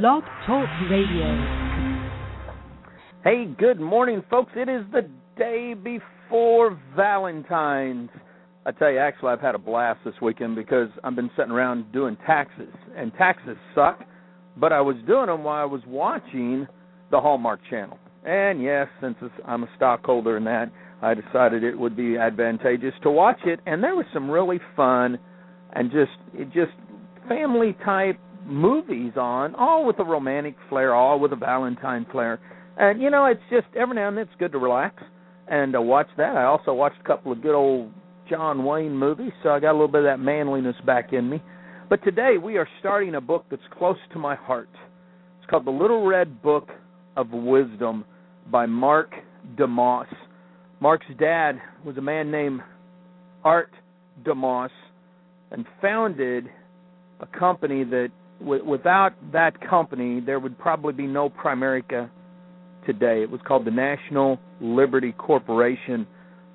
Blog Talk Radio. Hey, good morning, folks. It is the day before Valentine's. I tell you, actually, I've had a blast this weekend because I've been sitting around doing taxes, and taxes suck. But I was doing them while I was watching the Hallmark Channel. And yes, since I'm a stockholder in that, I decided it would be advantageous to watch it. And there was some really fun and just it just family type movies on, all with a romantic flair, all with a Valentine flair. And you know, it's just every now and then it's good to relax and uh, watch that. I also watched a couple of good old John Wayne movies, so I got a little bit of that manliness back in me. But today we are starting a book that's close to my heart. It's called The Little Red Book of Wisdom by Mark DeMoss. Mark's dad was a man named Art DeMoss and founded a company that without that company there would probably be no Primerica today. It was called the National Liberty Corporation.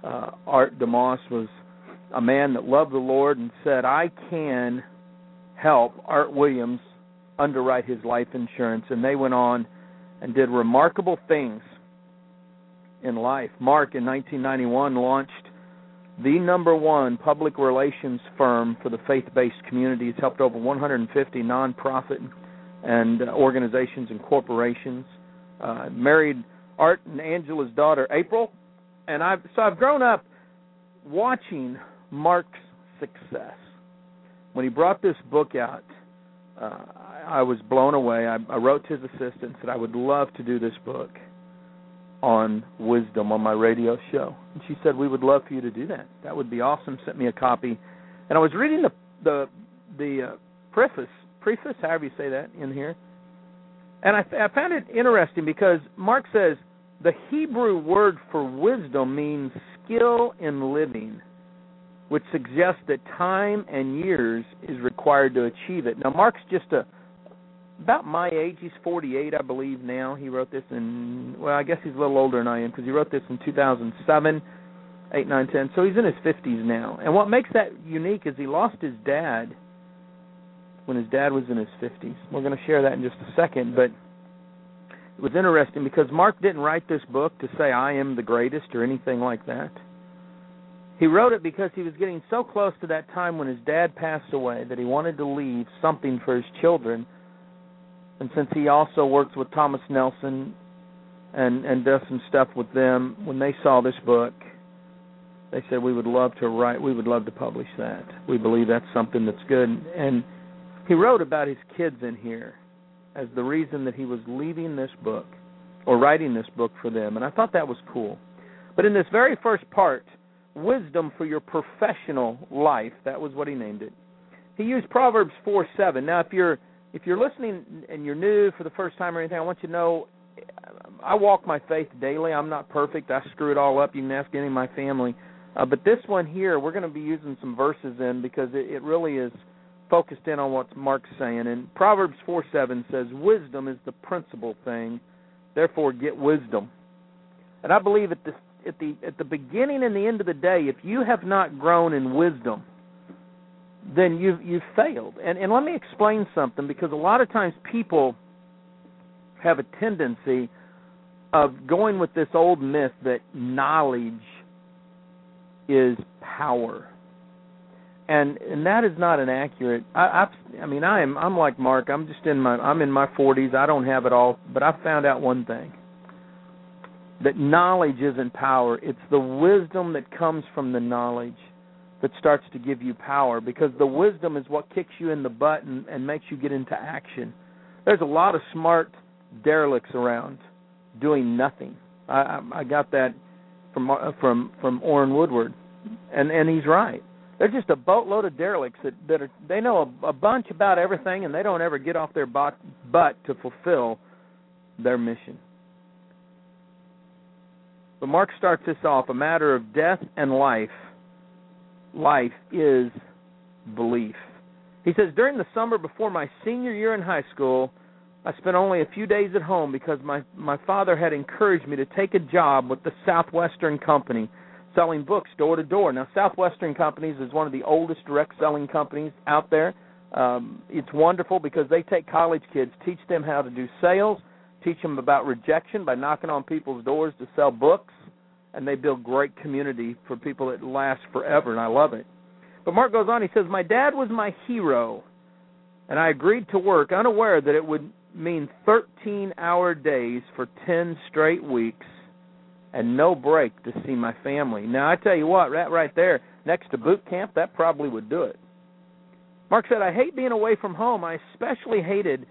Uh, Art DeMoss was a man that loved the Lord and said, "I can help Art Williams underwrite his life insurance." And they went on and did remarkable things in life. Mark in 1991 launched the number one public relations firm for the faith-based community. It's helped over 150 nonprofit and organizations and corporations. Uh, married Art and Angela's daughter April, and I've so I've grown up watching Mark's success. When he brought this book out, uh, I was blown away. I, I wrote to his assistant said I would love to do this book on wisdom on my radio show. And she said, "We would love for you to do that. That would be awesome." Sent me a copy, and I was reading the the the uh, preface, preface, however you say that, in here, and I, I found it interesting because Mark says the Hebrew word for wisdom means skill in living, which suggests that time and years is required to achieve it. Now, Mark's just a about my age. He's 48, I believe now. He wrote this in well, I guess he's a little older than I am because he wrote this in 2007, 8, 9, 10. So he's in his 50s now. And what makes that unique is he lost his dad when his dad was in his 50s. We're going to share that in just a second, but it was interesting because Mark didn't write this book to say I am the greatest or anything like that. He wrote it because he was getting so close to that time when his dad passed away that he wanted to leave something for his children and since he also works with Thomas Nelson and and does some stuff with them, when they saw this book, they said we would love to write, we would love to publish that. We believe that's something that's good. And he wrote about his kids in here as the reason that he was leaving this book or writing this book for them, and I thought that was cool. But in this very first part, wisdom for your professional life, that was what he named it. He used Proverbs 4 7. Now, if you're if you're listening and you're new for the first time or anything, I want you to know I walk my faith daily. I'm not perfect. I screw it all up. You can ask any of my family. Uh, but this one here, we're going to be using some verses in because it, it really is focused in on what Mark's saying. And Proverbs 4 7 says, Wisdom is the principal thing, therefore get wisdom. And I believe at the, at the, at the beginning and the end of the day, if you have not grown in wisdom, then you've you've failed. And and let me explain something because a lot of times people have a tendency of going with this old myth that knowledge is power. And and that is not an accurate. I I've, I mean I am I'm like Mark. I'm just in my I'm in my 40s. I don't have it all, but I found out one thing. That knowledge isn't power. It's the wisdom that comes from the knowledge that starts to give you power because the wisdom is what kicks you in the butt and, and makes you get into action. There's a lot of smart derelicts around doing nothing. I, I, got that from uh, from from Orrin Woodward, and and he's right. They're just a boatload of derelicts that that are they know a, a bunch about everything and they don't ever get off their butt, butt to fulfill their mission. But Mark starts this off a matter of death and life life is belief. He says, During the summer before my senior year in high school, I spent only a few days at home because my, my father had encouraged me to take a job with the Southwestern Company selling books door to door. Now, Southwestern Companies is one of the oldest direct selling companies out there. Um, it's wonderful because they take college kids, teach them how to do sales, teach them about rejection by knocking on people's doors to sell books, and they build great community for people that last forever, and I love it. But Mark goes on, he says, My dad was my hero, and I agreed to work unaware that it would mean 13 hour days for 10 straight weeks and no break to see my family. Now, I tell you what, right, right there, next to boot camp, that probably would do it. Mark said, I hate being away from home. I especially hated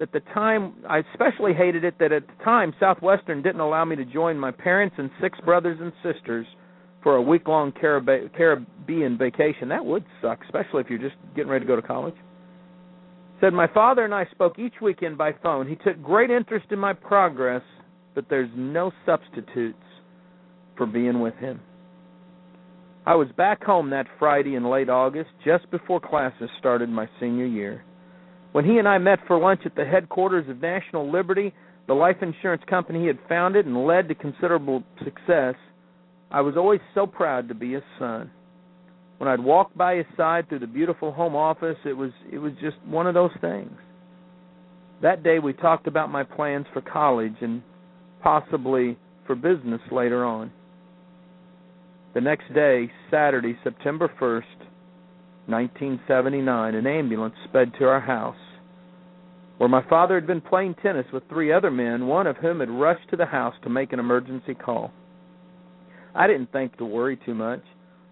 at the time I especially hated it that at the time Southwestern didn't allow me to join my parents and six brothers and sisters for a week long Caribbean vacation. That would suck, especially if you're just getting ready to go to college. Said my father and I spoke each weekend by phone. He took great interest in my progress, but there's no substitutes for being with him. I was back home that Friday in late August, just before classes started my senior year. When he and I met for lunch at the headquarters of National Liberty, the life insurance company he had founded and led to considerable success, I was always so proud to be his son. When I'd walk by his side through the beautiful home office, it was it was just one of those things. That day we talked about my plans for college and possibly for business later on. The next day, Saturday, September 1st, 1979, an ambulance sped to our house, where my father had been playing tennis with three other men, one of whom had rushed to the house to make an emergency call. I didn't think to worry too much.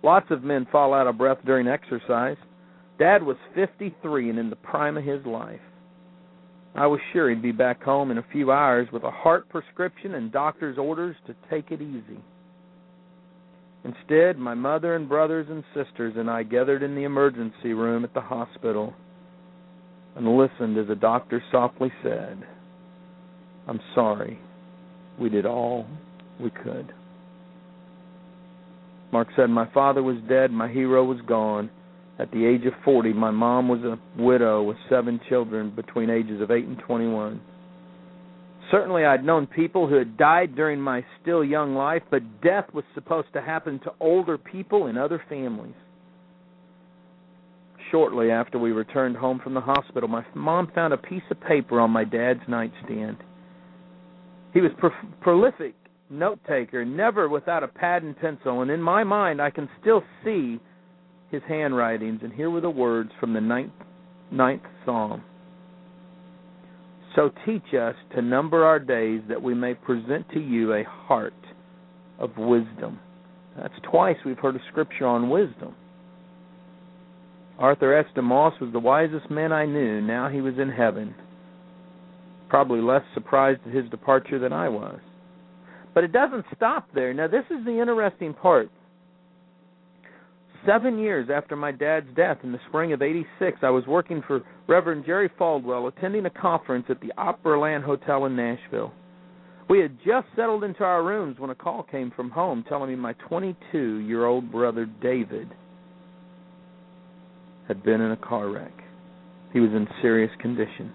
Lots of men fall out of breath during exercise. Dad was 53 and in the prime of his life. I was sure he'd be back home in a few hours with a heart prescription and doctor's orders to take it easy. Instead, my mother and brothers and sisters and I gathered in the emergency room at the hospital and listened as a doctor softly said, I'm sorry. We did all we could. Mark said, My father was dead, my hero was gone. At the age of 40, my mom was a widow with seven children between ages of 8 and 21. Certainly, I'd known people who had died during my still young life, but death was supposed to happen to older people in other families. Shortly after we returned home from the hospital, my mom found a piece of paper on my dad's nightstand. He was pro- prolific note taker, never without a pad and pencil, and in my mind I can still see his handwritings, and here were the words from the ninth, ninth Psalm. So teach us to number our days that we may present to you a heart of wisdom. That's twice we've heard a scripture on wisdom. Arthur S. DeMoss was the wisest man I knew. Now he was in heaven. Probably less surprised at his departure than I was. But it doesn't stop there. Now, this is the interesting part. Seven years after my dad's death in the spring of 86, I was working for Reverend Jerry Falwell, attending a conference at the Opryland Hotel in Nashville. We had just settled into our rooms when a call came from home telling me my 22 year old brother David had been in a car wreck. He was in serious condition.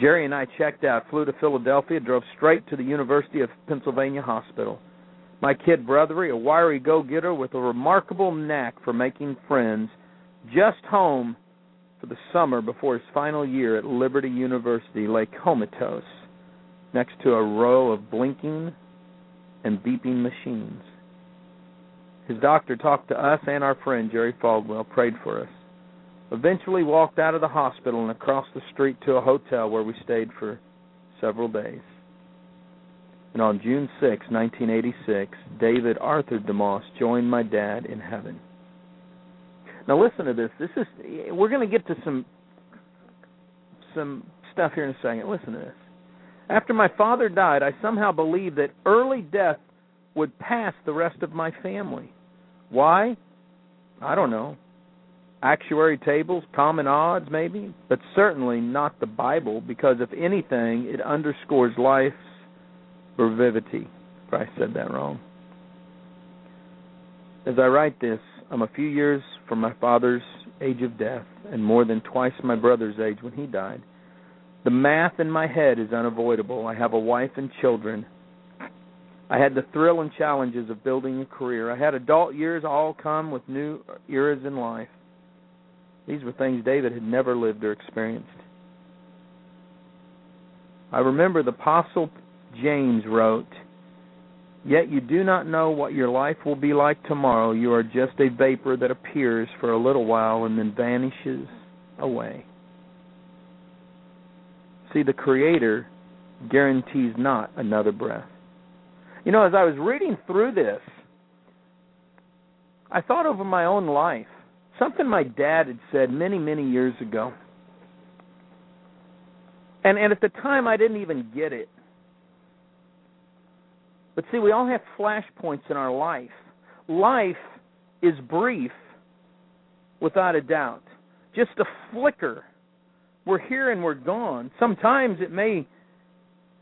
Jerry and I checked out, flew to Philadelphia, drove straight to the University of Pennsylvania Hospital. My kid brother, a wiry go getter with a remarkable knack for making friends, just home for the summer before his final year at Liberty University, lay comatose next to a row of blinking and beeping machines. His doctor talked to us and our friend Jerry Falwell, prayed for us. Eventually walked out of the hospital and across the street to a hotel where we stayed for several days. And on June 6, 1986, David Arthur DeMoss joined my dad in heaven. Now listen to this. This is we're going to get to some some stuff here in a second. Listen to this. After my father died, I somehow believed that early death would pass the rest of my family. Why? I don't know. Actuary tables, common odds, maybe, but certainly not the Bible, because if anything, it underscores life's brevity. If I said that wrong. As I write this, I'm a few years from my father's age of death and more than twice my brother's age when he died. The math in my head is unavoidable. I have a wife and children. I had the thrill and challenges of building a career. I had adult years all come with new eras in life. These were things David had never lived or experienced. I remember the Apostle James wrote, Yet you do not know what your life will be like tomorrow. You are just a vapor that appears for a little while and then vanishes away. See, the Creator guarantees not another breath. You know, as I was reading through this, I thought over my own life. Something my dad had said many, many years ago. And and at the time I didn't even get it. But see, we all have flashpoints in our life. Life is brief without a doubt. Just a flicker. We're here and we're gone. Sometimes it may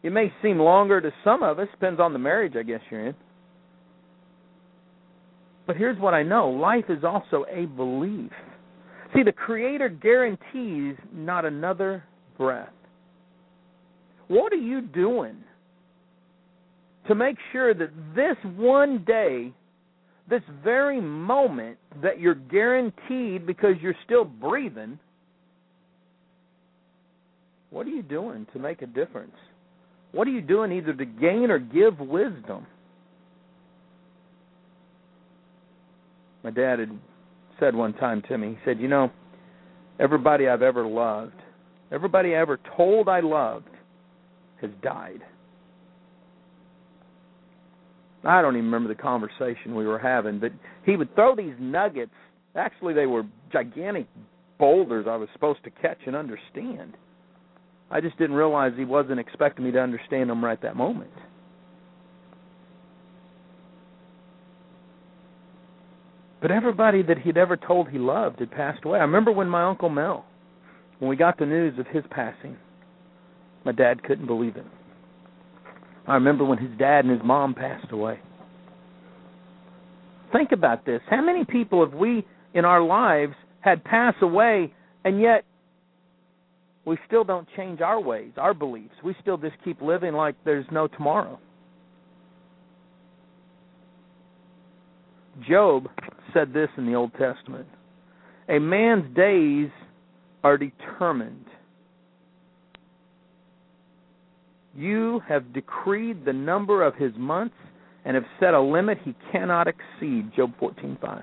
it may seem longer to some of us, depends on the marriage I guess you're in. But here's what I know life is also a belief. See, the Creator guarantees not another breath. What are you doing to make sure that this one day, this very moment that you're guaranteed because you're still breathing, what are you doing to make a difference? What are you doing either to gain or give wisdom? my dad had said one time to me. He said, "You know, everybody I've ever loved, everybody I ever told I loved, has died." I don't even remember the conversation we were having, but he would throw these nuggets. Actually, they were gigantic boulders I was supposed to catch and understand. I just didn't realize he wasn't expecting me to understand them right that moment. But everybody that he'd ever told he loved had passed away. I remember when my Uncle Mel, when we got the news of his passing, my dad couldn't believe it. I remember when his dad and his mom passed away. Think about this. How many people have we in our lives had pass away and yet we still don't change our ways, our beliefs. We still just keep living like there's no tomorrow. Job said this in the Old Testament A man's days are determined. You have decreed the number of his months and have set a limit he cannot exceed. Job 14:5.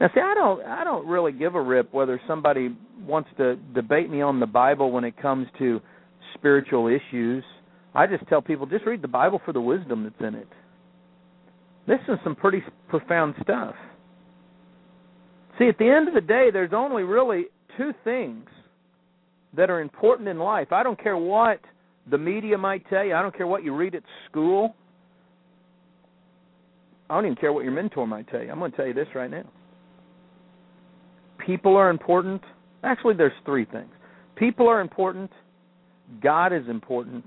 Now, see, I don't, I don't really give a rip whether somebody wants to debate me on the Bible when it comes to spiritual issues. I just tell people just read the Bible for the wisdom that's in it. This is some pretty profound stuff. See, at the end of the day, there's only really two things that are important in life. I don't care what the media might tell you, I don't care what you read at school. I don't even care what your mentor might tell you. I'm going to tell you this right now. People are important. Actually, there's three things. People are important, God is important,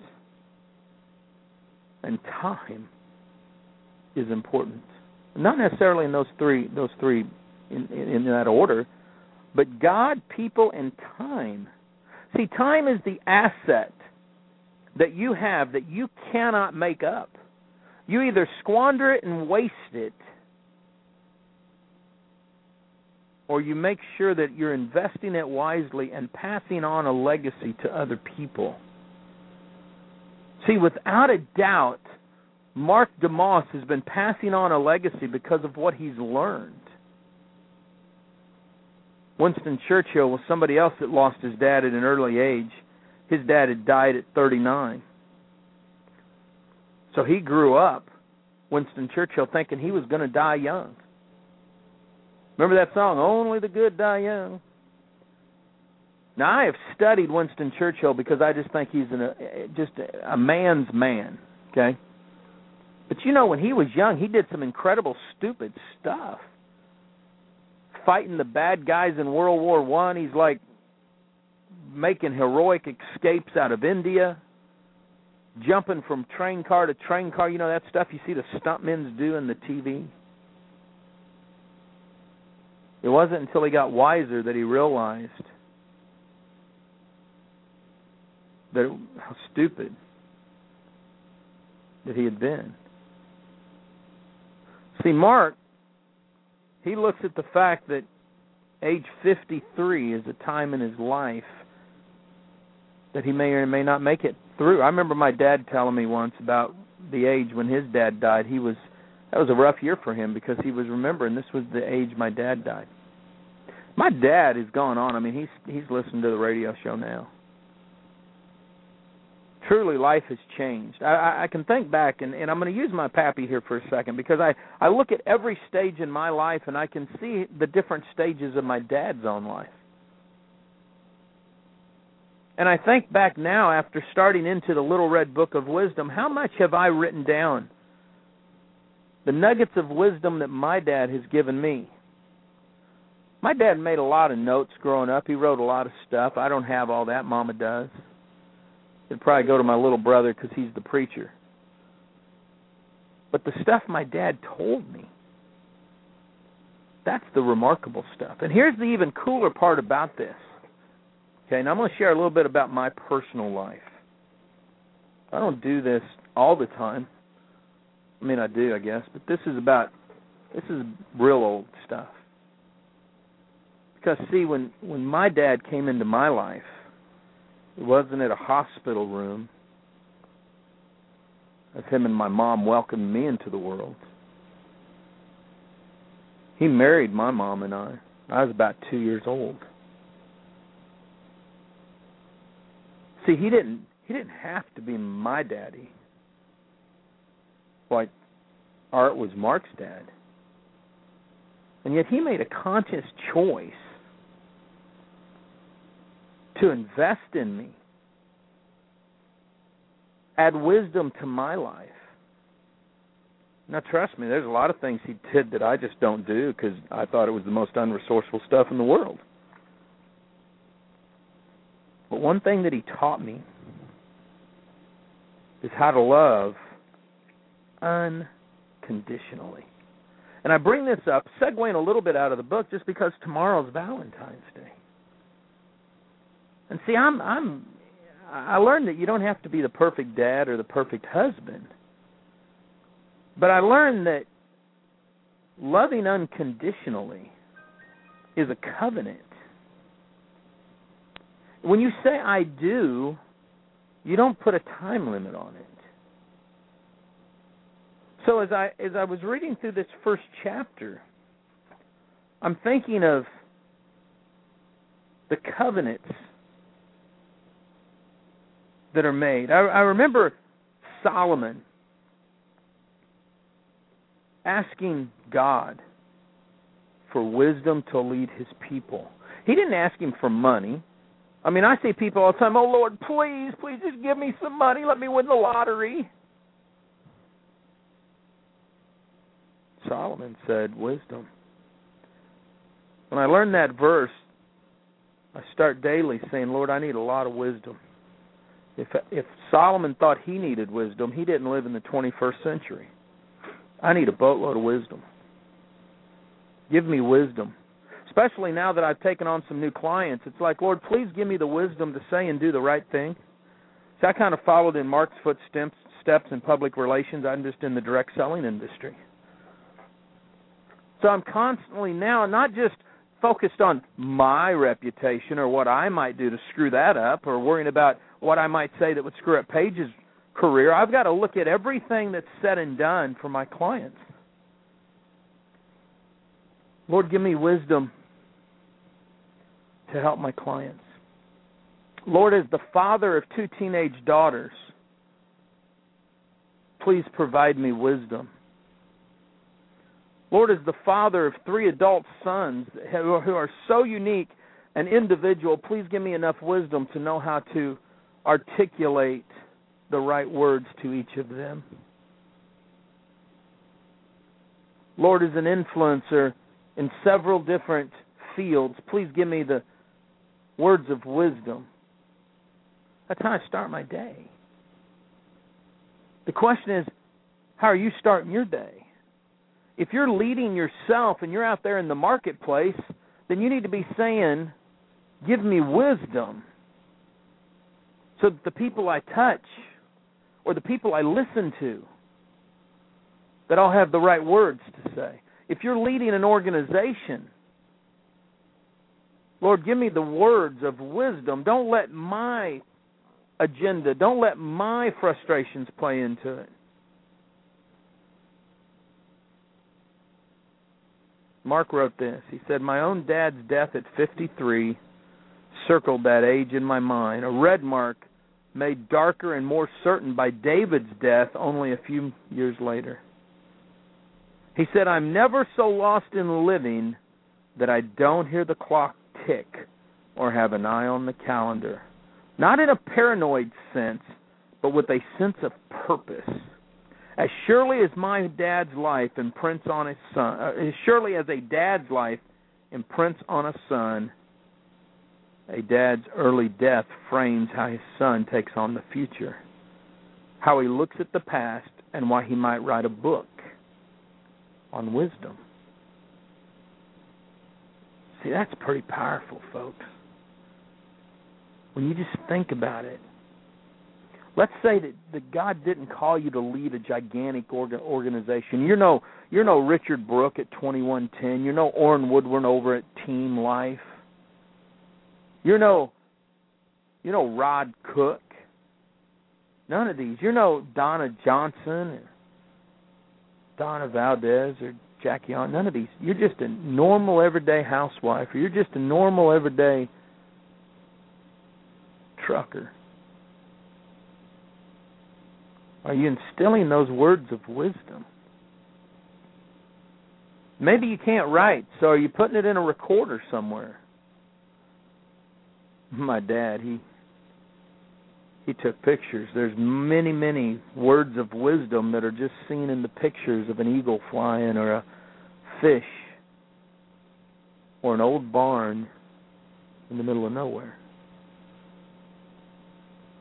and time is important. Not necessarily in those three those three in, in, in that order, but God, people, and time. See, time is the asset that you have that you cannot make up. You either squander it and waste it, or you make sure that you're investing it wisely and passing on a legacy to other people. See, without a doubt, Mark DeMoss has been passing on a legacy because of what he's learned. Winston Churchill was somebody else that lost his dad at an early age. His dad had died at 39. So he grew up, Winston Churchill, thinking he was going to die young. Remember that song, Only the Good Die Young? Now, I have studied Winston Churchill because I just think he's an, a, just a, a man's man, okay? But you know, when he was young, he did some incredible, stupid stuff. Fighting the bad guys in World War One, he's like making heroic escapes out of India, jumping from train car to train car. You know that stuff you see the stuntmen do in the TV. It wasn't until he got wiser that he realized that how stupid that he had been. See, Mark, he looks at the fact that age 53 is a time in his life that he may or may not make it through. I remember my dad telling me once about the age when his dad died. He was that was a rough year for him because he was remembering this was the age my dad died. My dad is gone on. I mean, he's he's listening to the radio show now. Truly, life has changed. I, I, can think back, and, and I'm going to use my pappy here for a second because I I look at every stage in my life, and I can see the different stages of my dad's own life. And I think back now, after starting into the Little Red Book of Wisdom, how much have I written down? The nuggets of wisdom that my dad has given me. My dad made a lot of notes growing up. He wrote a lot of stuff. I don't have all that. Mama does. It'd probably go to my little brother because he's the preacher. But the stuff my dad told me, that's the remarkable stuff. And here's the even cooler part about this. Okay, and I'm going to share a little bit about my personal life. I don't do this all the time. I mean, I do, I guess, but this is about this is real old stuff. Because see, when when my dad came into my life, it wasn't at a hospital room. As him and my mom welcomed me into the world. He married my mom and I. I was about two years old. See, he didn't he didn't have to be my daddy. Like Art was Mark's dad. And yet he made a conscious choice to invest in me, add wisdom to my life. Now, trust me, there's a lot of things he did that I just don't do because I thought it was the most unresourceful stuff in the world. But one thing that he taught me is how to love unconditionally. And I bring this up, segueing a little bit out of the book, just because tomorrow's Valentine's Day. And see, I'm I'm I learned that you don't have to be the perfect dad or the perfect husband. But I learned that loving unconditionally is a covenant. When you say I do, you don't put a time limit on it. So as I as I was reading through this first chapter, I'm thinking of the covenants that are made. I, I remember Solomon asking God for wisdom to lead his people. He didn't ask him for money. I mean, I see people all the time, "Oh Lord, please, please just give me some money. Let me win the lottery." Solomon said, "Wisdom." When I learned that verse, I start daily saying, "Lord, I need a lot of wisdom." If if Solomon thought he needed wisdom, he didn't live in the 21st century. I need a boatload of wisdom. Give me wisdom. Especially now that I've taken on some new clients, it's like, Lord, please give me the wisdom to say and do the right thing. So I kind of followed in Mark's footsteps steps in public relations. I'm just in the direct selling industry. So I'm constantly now not just focused on my reputation or what I might do to screw that up or worrying about what I might say that would screw up Paige's career. I've got to look at everything that's said and done for my clients. Lord, give me wisdom to help my clients. Lord, as the father of two teenage daughters, please provide me wisdom. Lord, as the father of three adult sons who are so unique and individual, please give me enough wisdom to know how to articulate the right words to each of them. Lord, as an influencer in several different fields, please give me the words of wisdom. That's how I start my day. The question is, how are you starting your day? If you're leading yourself and you're out there in the marketplace, then you need to be saying, Give me wisdom so that the people I touch or the people I listen to that I'll have the right words to say. If you're leading an organization, Lord, give me the words of wisdom. Don't let my agenda, don't let my frustrations play into it. Mark wrote this. He said, My own dad's death at 53 circled that age in my mind, a red mark made darker and more certain by David's death only a few years later. He said, I'm never so lost in living that I don't hear the clock tick or have an eye on the calendar. Not in a paranoid sense, but with a sense of purpose. As surely as my dad's life imprints on his son, uh, as surely as a dad's life imprints on a son, a dad's early death frames how his son takes on the future, how he looks at the past, and why he might write a book on wisdom. See, that's pretty powerful, folks. When you just think about it. Let's say that, that God didn't call you to lead a gigantic orga- organization. You're no you're no Richard Brooke at 2110. You're no Orrin Woodward over at Team Life. You're no you're no Rod Cook. None of these. You're no Donna Johnson or Donna Valdez or Jackie on. None of these. You're just a normal everyday housewife, or you're just a normal everyday trucker. Are you instilling those words of wisdom? Maybe you can't write, so are you putting it in a recorder somewhere? My dad, he he took pictures. There's many, many words of wisdom that are just seen in the pictures of an eagle flying or a fish or an old barn in the middle of nowhere.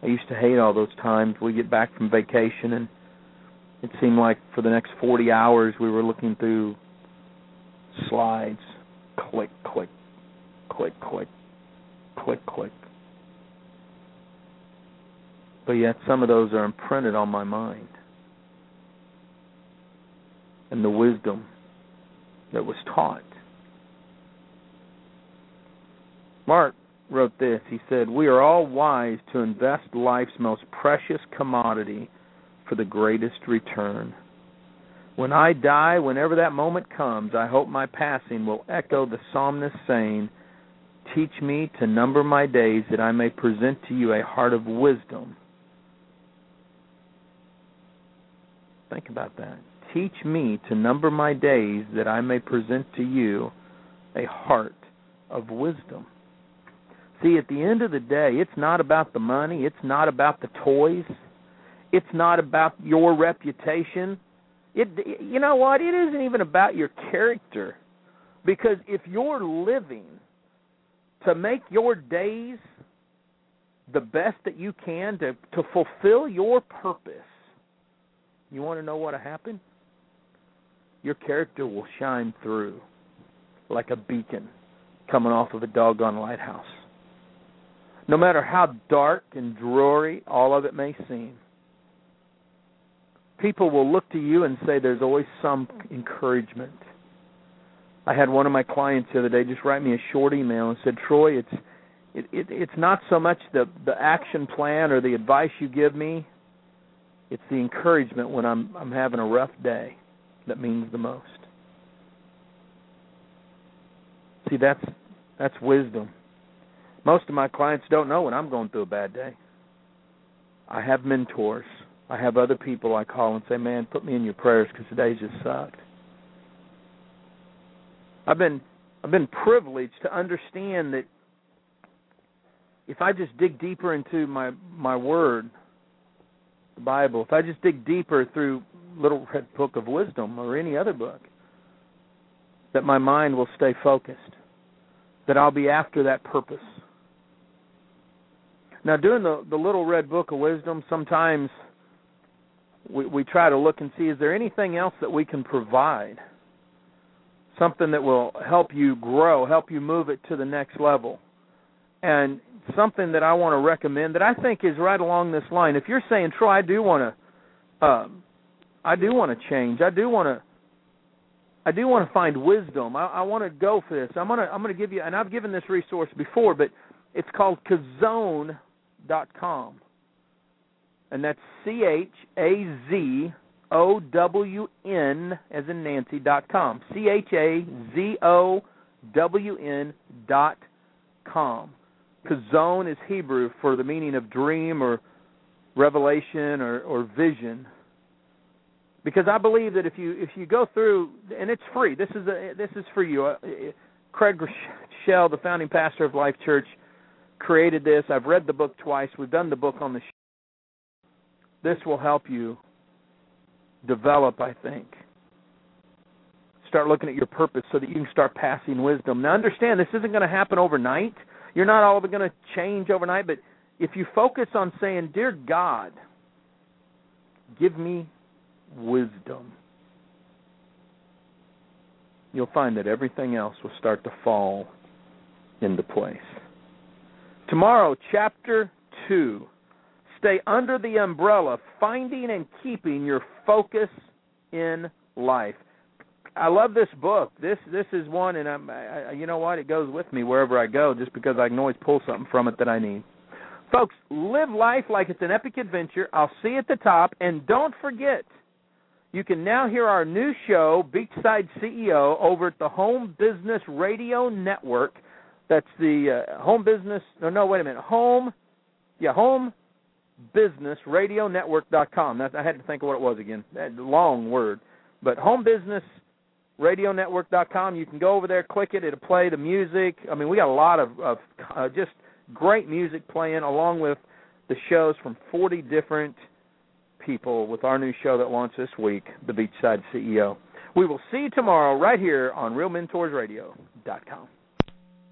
I used to hate all those times we get back from vacation and it seemed like for the next 40 hours we were looking through slides. Click click click click click click. But yet some of those are imprinted on my mind. And the wisdom that was taught. Mark wrote this. He said, We are all wise to invest life's most precious commodity for the greatest return. When I die, whenever that moment comes, I hope my passing will echo the psalmist saying, Teach me to number my days that I may present to you a heart of wisdom Think about that. Teach me to number my days that I may present to you a heart of wisdom. See, at the end of the day, it's not about the money, it's not about the toys, it's not about your reputation. It you know what? It isn't even about your character. Because if you're living to make your days the best that you can to to fulfill your purpose, you want to know what will happen? Your character will shine through like a beacon coming off of a doggone lighthouse. No matter how dark and dreary all of it may seem, people will look to you and say there's always some encouragement. I had one of my clients the other day just write me a short email and said, "Troy, it's it, it it's not so much the the action plan or the advice you give me it's the encouragement when I'm I'm having a rough day that means the most. See, that's that's wisdom. Most of my clients don't know when I'm going through a bad day. I have mentors. I have other people I call and say, "Man, put me in your prayers because today's just sucked." I've been I've been privileged to understand that if I just dig deeper into my my word, the Bible, if I just dig deeper through Little Red Book of Wisdom or any other book, that my mind will stay focused, that I'll be after that purpose. Now, doing the the Little Red Book of Wisdom, sometimes we we try to look and see is there anything else that we can provide, something that will help you grow, help you move it to the next level. And something that I want to recommend that I think is right along this line. If you're saying, Troy, I do want to, uh, I do want to change. I do want to I do want to find wisdom. I, I want to go for this. I'm gonna I'm gonna give you, and I've given this resource before, but it's called Chazown.com, and that's C H A Z O W N as in Nancy dot com. C H A Z O W N dot com. Kazone is Hebrew for the meaning of dream or revelation or, or vision because I believe that if you if you go through and it's free. This is a this is for you. Uh, Craig Groeschel, the founding pastor of Life Church, created this. I've read the book twice. We've done the book on the. Show. This will help you develop. I think. Start looking at your purpose so that you can start passing wisdom. Now, understand this isn't going to happen overnight. You're not all going to change overnight, but if you focus on saying, "Dear God, give me wisdom, you'll find that everything else will start to fall into place. Tomorrow, chapter 2. Stay under the umbrella, finding and keeping your focus in life. I love this book. This this is one, and I'm, I, you know what? It goes with me wherever I go, just because I can always pull something from it that I need. Folks, live life like it's an epic adventure. I'll see you at the top, and don't forget you can now hear our new show, Beachside CEO, over at the Home Business Radio Network. That's the uh, Home Business. No, no, wait a minute. Home, yeah, Home Business Radio Network.com. That, I had to think of what it was again. That long word, but Home Business Radio Network.com. You can go over there, click it. It'll play the music. I mean, we got a lot of, of uh, just great music playing, along with the shows from 40 different people with our new show that launched this week, The Beachside CEO. We will see you tomorrow right here on RealMentorsRadio.com.